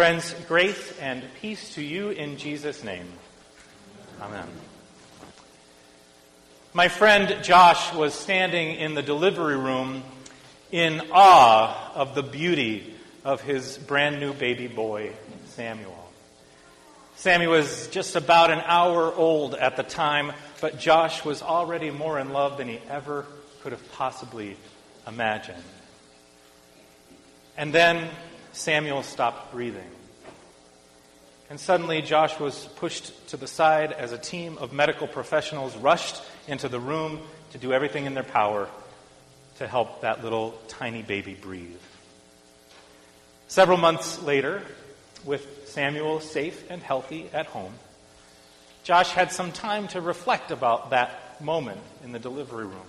Friends, grace and peace to you in Jesus' name. Amen. My friend Josh was standing in the delivery room in awe of the beauty of his brand new baby boy, Samuel. Sammy was just about an hour old at the time, but Josh was already more in love than he ever could have possibly imagined. And then Samuel stopped breathing. And suddenly, Josh was pushed to the side as a team of medical professionals rushed into the room to do everything in their power to help that little tiny baby breathe. Several months later, with Samuel safe and healthy at home, Josh had some time to reflect about that moment in the delivery room.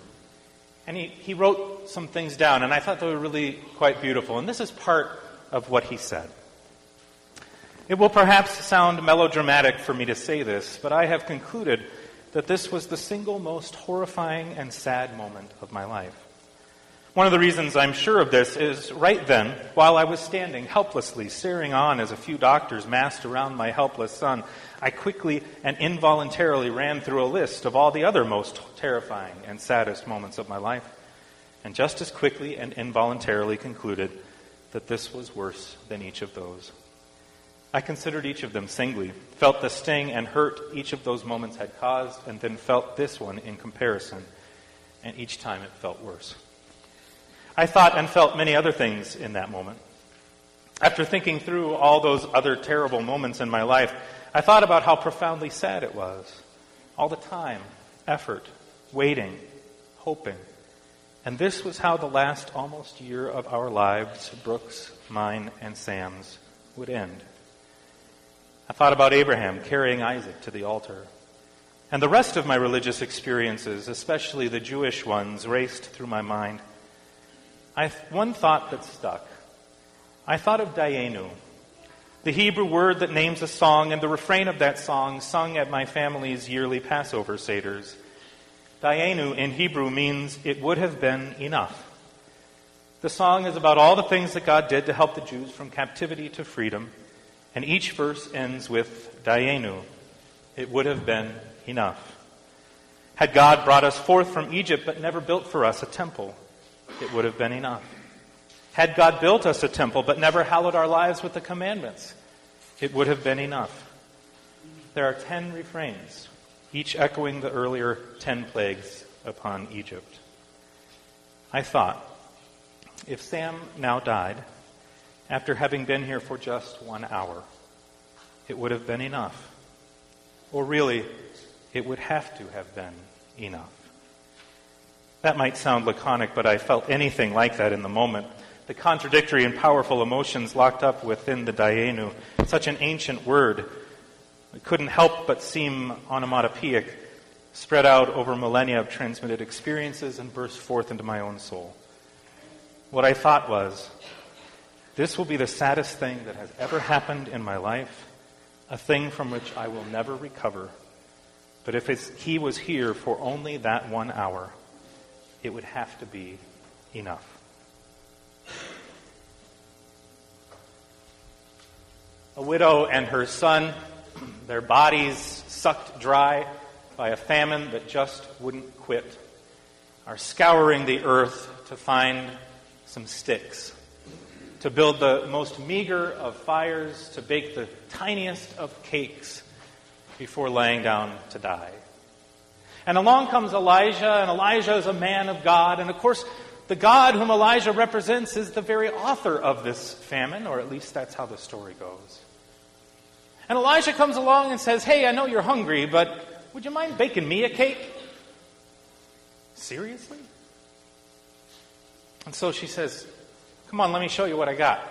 And he, he wrote some things down, and I thought they were really quite beautiful. And this is part of what he said. It will perhaps sound melodramatic for me to say this, but I have concluded that this was the single most horrifying and sad moment of my life. One of the reasons I'm sure of this is right then, while I was standing helplessly staring on as a few doctors massed around my helpless son, I quickly and involuntarily ran through a list of all the other most terrifying and saddest moments of my life, and just as quickly and involuntarily concluded that this was worse than each of those. I considered each of them singly, felt the sting and hurt each of those moments had caused, and then felt this one in comparison, and each time it felt worse. I thought and felt many other things in that moment. After thinking through all those other terrible moments in my life, I thought about how profoundly sad it was. All the time, effort, waiting, hoping. And this was how the last almost year of our lives, Brooks, mine, and Sam's, would end. I thought about Abraham carrying Isaac to the altar. And the rest of my religious experiences, especially the Jewish ones, raced through my mind. I, one thought that stuck. I thought of Dayenu, the Hebrew word that names a song and the refrain of that song sung at my family's yearly Passover Seder's. Dayenu in Hebrew means it would have been enough. The song is about all the things that God did to help the Jews from captivity to freedom and each verse ends with Dayenu. It would have been enough. Had God brought us forth from Egypt but never built for us a temple, it would have been enough. Had God built us a temple but never hallowed our lives with the commandments, it would have been enough. There are ten refrains, each echoing the earlier ten plagues upon Egypt. I thought, if Sam now died, after having been here for just one hour. It would have been enough. Or really, it would have to have been enough. That might sound laconic, but I felt anything like that in the moment. The contradictory and powerful emotions locked up within the Dayenu, such an ancient word, it couldn't help but seem onomatopoeic, spread out over millennia of transmitted experiences and burst forth into my own soul. What I thought was, this will be the saddest thing that has ever happened in my life, a thing from which I will never recover. But if he was here for only that one hour, it would have to be enough. A widow and her son, their bodies sucked dry by a famine that just wouldn't quit, are scouring the earth to find some sticks to build the most meager of fires, to bake the tiniest of cakes before laying down to die. And along comes Elijah, and Elijah is a man of God. And of course, the God whom Elijah represents is the very author of this famine, or at least that's how the story goes. And Elijah comes along and says, Hey, I know you're hungry, but would you mind baking me a cake? Seriously? And so she says, Come on, let me show you what I got.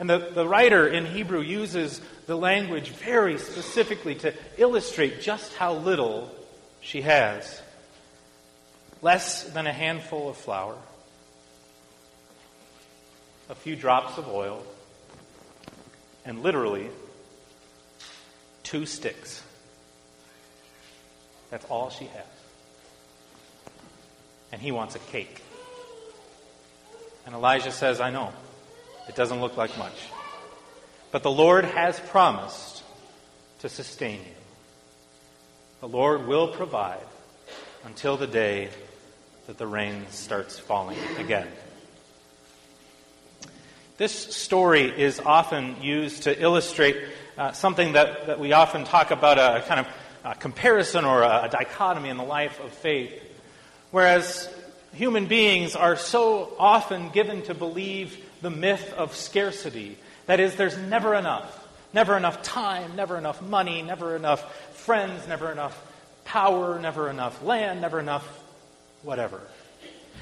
And the, the writer in Hebrew uses the language very specifically to illustrate just how little she has. Less than a handful of flour, a few drops of oil, and literally two sticks. That's all she has. And he wants a cake. And Elijah says, I know. It doesn't look like much. but the Lord has promised to sustain you. The Lord will provide until the day that the rain starts falling again. This story is often used to illustrate uh, something that, that we often talk about a kind of a comparison or a, a dichotomy in the life of faith. Whereas human beings are so often given to believe the myth of scarcity. That is, there's never enough. Never enough time, never enough money, never enough friends, never enough power, never enough land, never enough whatever.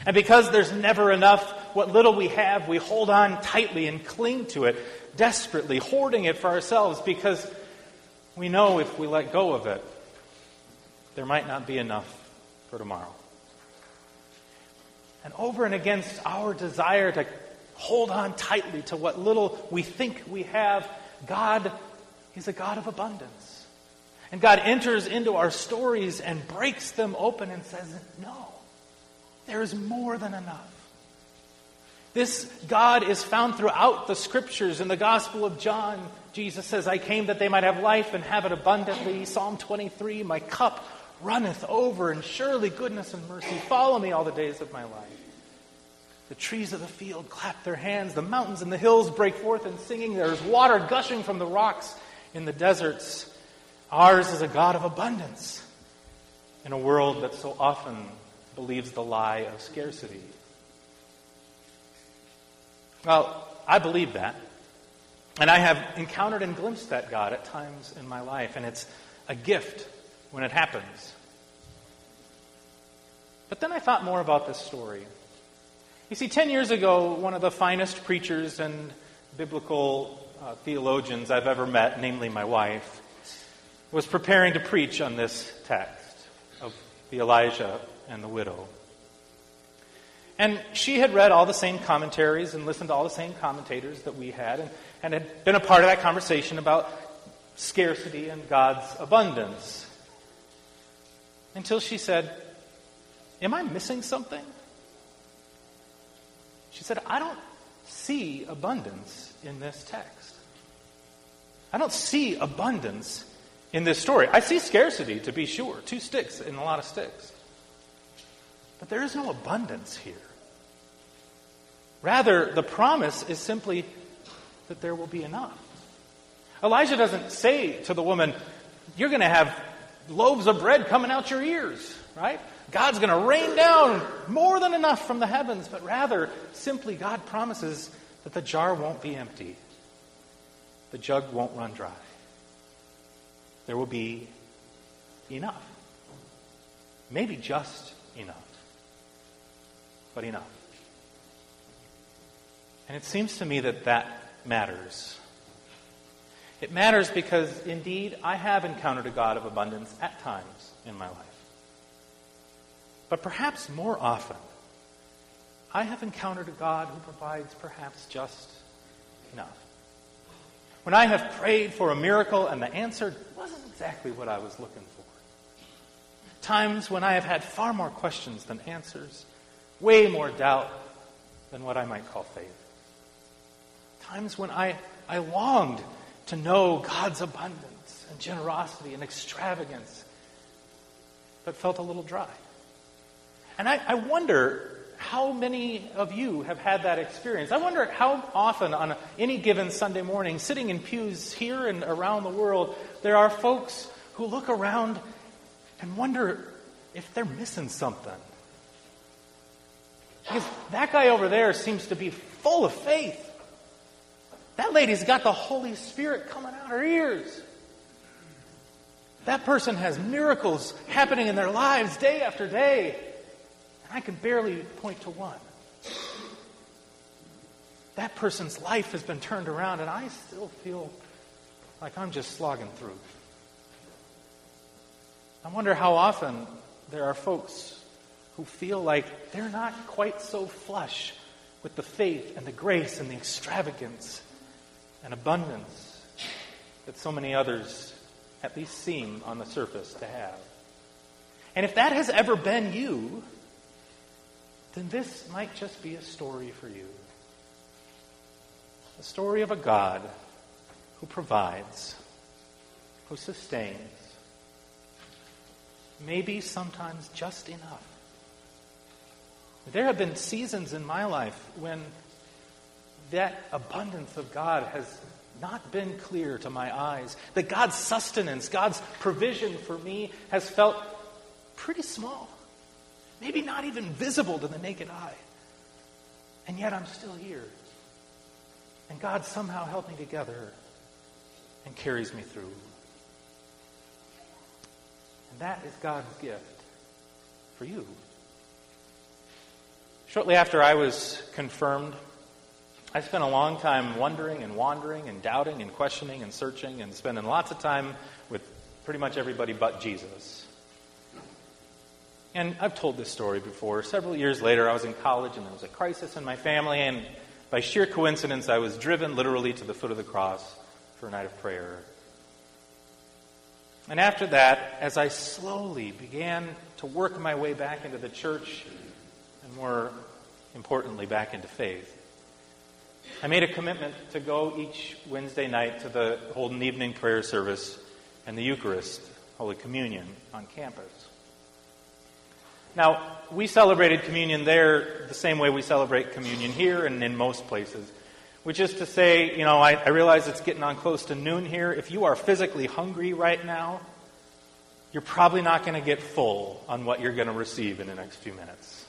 And because there's never enough, what little we have, we hold on tightly and cling to it desperately, hoarding it for ourselves because we know if we let go of it, there might not be enough for tomorrow. And over and against our desire to hold on tightly to what little we think we have, God is a God of abundance. And God enters into our stories and breaks them open and says, No, there is more than enough. This God is found throughout the scriptures. In the Gospel of John, Jesus says, I came that they might have life and have it abundantly. Psalm 23, my cup runneth over, and surely goodness and mercy follow me all the days of my life. The trees of the field clap their hands, the mountains and the hills break forth in singing. There is water gushing from the rocks in the deserts. Ours is a God of abundance in a world that so often believes the lie of scarcity. Well, I believe that. And I have encountered and glimpsed that God at times in my life, and it's a gift when it happens. But then I thought more about this story. You see, 10 years ago, one of the finest preachers and biblical uh, theologians I've ever met, namely my wife, was preparing to preach on this text of the Elijah and the widow. And she had read all the same commentaries and listened to all the same commentators that we had, and, and had been a part of that conversation about scarcity and God's abundance. Until she said, Am I missing something? She said, I don't see abundance in this text. I don't see abundance in this story. I see scarcity, to be sure, two sticks and a lot of sticks. But there is no abundance here. Rather, the promise is simply that there will be enough. Elijah doesn't say to the woman, You're going to have loaves of bread coming out your ears, right? God's going to rain down more than enough from the heavens, but rather, simply, God promises that the jar won't be empty, the jug won't run dry. There will be enough. Maybe just enough but enough. And it seems to me that that matters. It matters because, indeed, I have encountered a God of abundance at times in my life. But perhaps more often, I have encountered a God who provides perhaps just enough. When I have prayed for a miracle and the answer wasn't exactly what I was looking for. Times when I have had far more questions than answers way more doubt than what I might call faith. Times when I, I longed to know God's abundance and generosity and extravagance, but felt a little dry. And I, I wonder how many of you have had that experience. I wonder how often on any given Sunday morning, sitting in pews here and around the world, there are folks who look around and wonder if they're missing something because that guy over there seems to be full of faith. That lady's got the Holy Spirit coming out her ears. That person has miracles happening in their lives day after day. And I can barely point to one. That person's life has been turned around, and I still feel like I'm just slogging through. I wonder how often there are folks who feel like they're not quite so flush with the faith and the grace and the extravagance and abundance that so many others at least seem on the surface to have. And if that has ever been you, then this might just be a story for you. A story of a God who provides, who sustains, maybe sometimes just enough. There have been seasons in my life when that abundance of God has not been clear to my eyes. That God's sustenance, God's provision for me has felt pretty small. Maybe not even visible to the naked eye. And yet I'm still here. And God somehow held me together and carries me through. And that is God's gift for you. Shortly after I was confirmed, I spent a long time wondering and wandering and doubting and questioning and searching and spending lots of time with pretty much everybody but Jesus. And I've told this story before. Several years later, I was in college and there was a crisis in my family, and by sheer coincidence, I was driven literally to the foot of the cross for a night of prayer. And after that, as I slowly began to work my way back into the church, and more importantly, back into faith, I made a commitment to go each Wednesday night to the Holden evening prayer service and the Eucharist, Holy Communion, on campus. Now, we celebrated communion there the same way we celebrate communion here and in most places, which is to say, you know, I, I realize it's getting on close to noon here. If you are physically hungry right now, you're probably not going to get full on what you're going to receive in the next few minutes.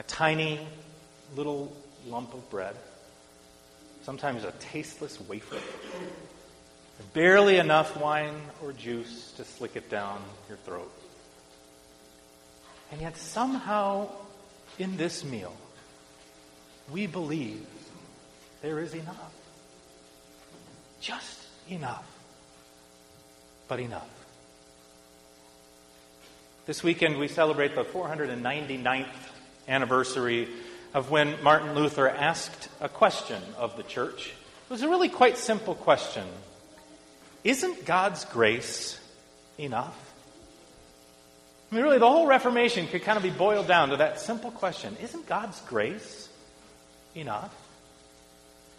A tiny little lump of bread, sometimes a tasteless wafer, barely enough wine or juice to slick it down your throat. And yet, somehow, in this meal, we believe there is enough. Just enough. But enough. This weekend, we celebrate the 499th anniversary of when Martin Luther asked a question of the church. It was a really quite simple question Isn't God's grace enough? I mean, really, the whole Reformation could kind of be boiled down to that simple question Isn't God's grace enough?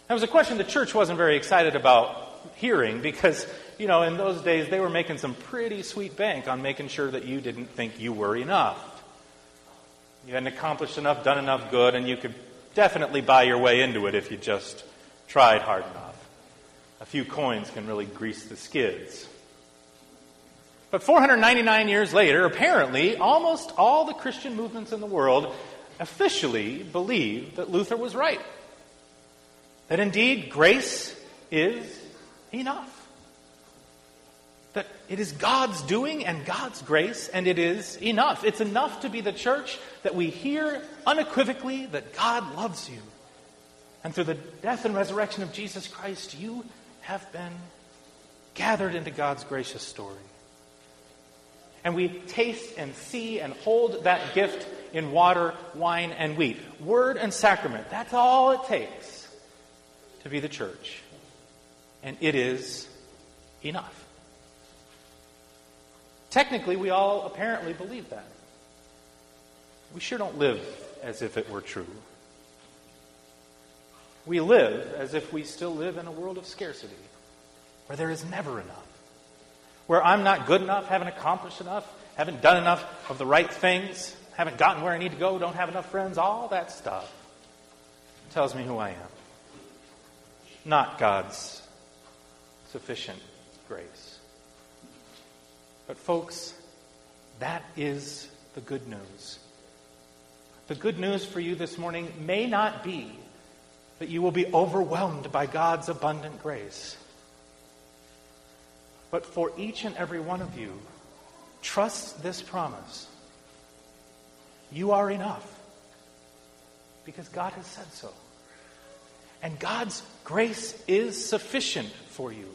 That was a question the church wasn't very excited about hearing because, you know, in those days they were making some pretty sweet bank on making sure that you didn't think you were enough. You hadn't accomplished enough, done enough good, and you could definitely buy your way into it if you just tried hard enough. A few coins can really grease the skids. But 499 years later, apparently, almost all the Christian movements in the world officially believe that Luther was right. That indeed, grace is enough. It is God's doing and God's grace, and it is enough. It's enough to be the church that we hear unequivocally that God loves you. And through the death and resurrection of Jesus Christ, you have been gathered into God's gracious story and we taste and see and hold that gift in water, wine, and wheat. Word and sacrament. That's all it takes to be the church. And it is enough. Technically, we all apparently believe that. We sure don't live as if it were true. We live as if we still live in a world of scarcity, where there is never enough where I'm not good enough, haven't accomplished enough, haven't done enough of the right things, haven't gotten where I need to go, don't have enough friends, all that stuff tells me who I am. Not God's sufficient grace. But, folks, that is the good news. The good news for you this morning may not be that you will be overwhelmed by God's abundant grace. But for each and every one of you, trust this promise. You are enough because God has said so. And God's grace is sufficient for you.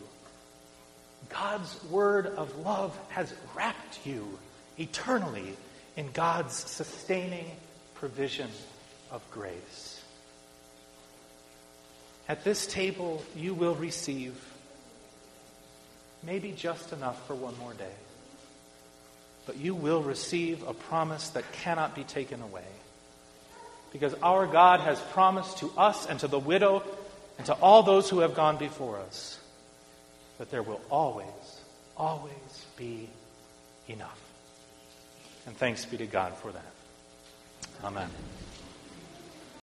God's word of love has wrapped you eternally in God's sustaining provision of grace. At this table, you will receive maybe just enough for one more day. But you will receive a promise that cannot be taken away. Because our God has promised to us and to the widow and to all those who have gone before us that there will always, always be enough. And thanks be to God for that. Amen.